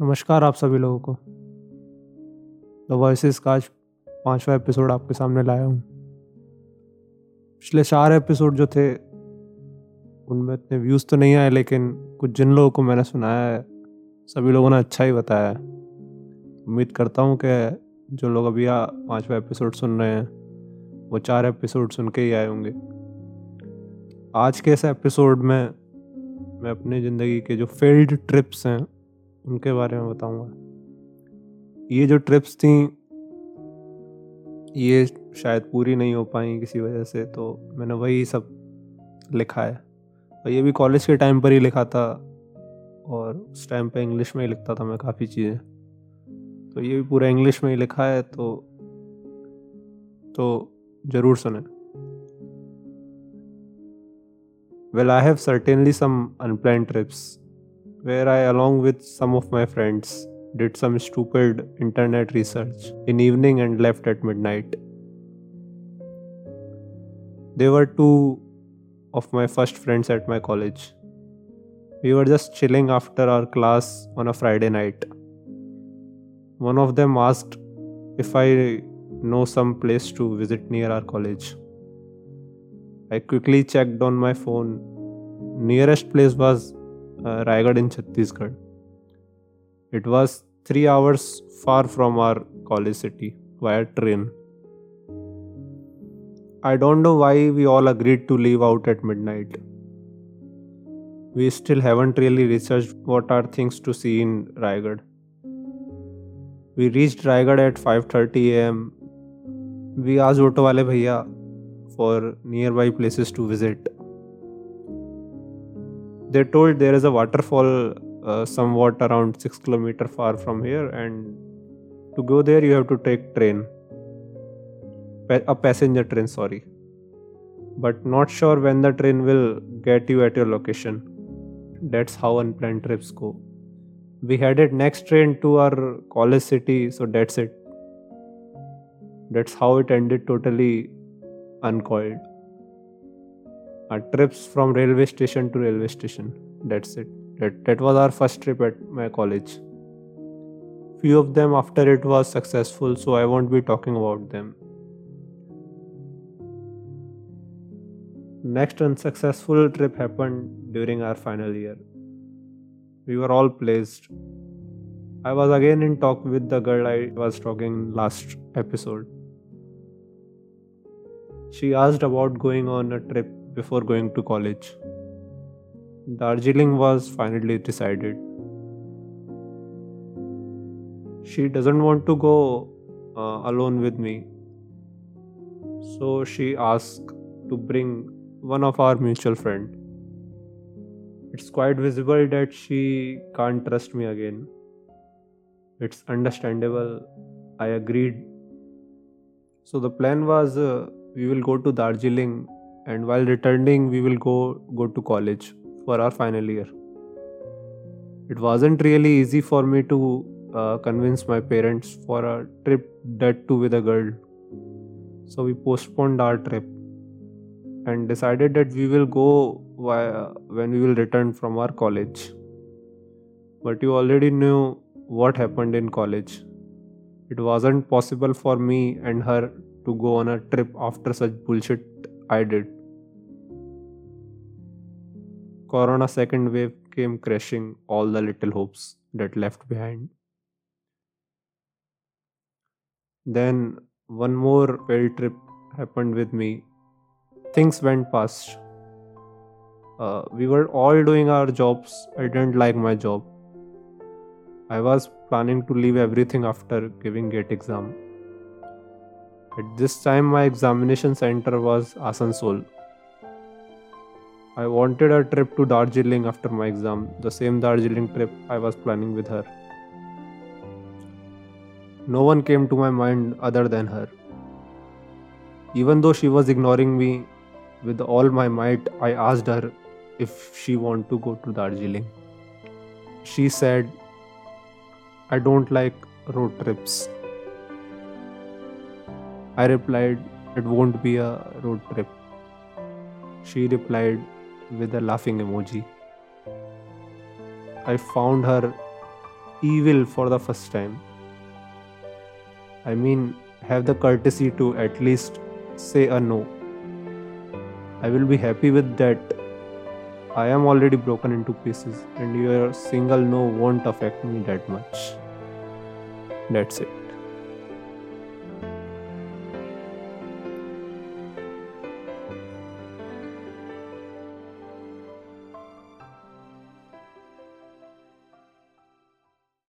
नमस्कार आप सभी लोगों को। द वॉइस का आज पांचवा एपिसोड आपके सामने लाया हूँ। पिछले चार एपिसोड जो थे, उनमें इतने व्यूज़ तो नहीं आए, लेकिन कुछ जिन लोगों को मैंने सुनाया है, सभी लोगों ने अच्छा ही बताया है। उम्मीद करता हूँ कि जो लोग अभी पांचवा एपिसोड सुन रहे हैं, वो चार एपिसोड सुन के ही आए होंगे। आज के इस एपिसोड में मैं अपनी ज़िंदगी के जो फेल्ड ट्रिप्स हैं, उनके बारे में बताऊँगा। ये जो ट्रिप्स थी, ये शायद पूरी नहीं हो पाई किसी वजह से तो मैंने वही सब लिखा है। और ये भी कॉलेज के टाइम पर ही लिखा था, और उस टाइम पे इंग्लिश में ही लिखता था मैं काफ़ी चीज़ें। तो ये भी पूरा इंग्लिश में ही लिखा है तो तो ज़रूर सुने। Well, I have certainly some unplanned trips where I, along with some of my friends, did some stupid internet research in evening and left at midnight. They were two of my first friends at my college. We were just chilling after our class on a Friday night. One of them asked if I know some place to visit near our college. I quickly checked on my phone. Nearest place was uh, Raigarh in Chhattisgarh. It was three hours far from our college city via train. I don't know why we all agreed to leave out at midnight. We still haven't really researched what are things to see in Raigarh. We reached Raigarh at 5:30 a.m. We asked auto wale bhaiya for nearby places to visit. They told there is a waterfall uh, somewhat around 6 kilometer far from here and to go there you have to take train. A passenger train sorry. But not sure when the train will get you at your location. That's how unplanned trips go. We headed next train to our college city so that's it. That's how it ended totally uncoiled. Our trips from railway station to railway station. That's it. That, that was our first trip at my college. Few of them after it was successful so i won't be talking about them. Next unsuccessful trip happened during our final year. We were all placed i was again in talk with the girl i was talking last episode she asked about going on a trip before going to college. Darjeeling was finally decided. She doesn't want to go uh, alone with me, so she asked to bring one of our mutual friend. It's quite visible that she can't trust me again. It's understandable. I agreed. So the plan was uh, we will go to Darjeeling and while returning we will go go to college for our final year. It wasn't really easy for me to uh, convince my parents for a trip that too with a girl. So we postponed our trip and decided that we will go when we will return from our college. But you already knew what happened in college. It wasn't possible for me and her to go on a trip after such bullshit I did. Corona second wave came crushing all the little hopes that left behind. Then one more failed trip happened with me. Things went past. Uh, we were all doing our jobs. I didn't like my job. I was planning to leave everything after giving GATE exam. At this time, my examination center was Asansol. I wanted a trip to Darjeeling after my exam, the same Darjeeling trip I was planning with her. No one came to my mind other than her. Even though she was ignoring me, with all my might, I asked her if she want to go to Darjeeling. She said, I don't like road trips. I replied, It won't be a road trip. She replied with a laughing emoji. I found her evil for the first time. I mean, have the courtesy to at least say a no. I will be happy with that. I am already broken into pieces, and your single no won't affect me that much. That's it.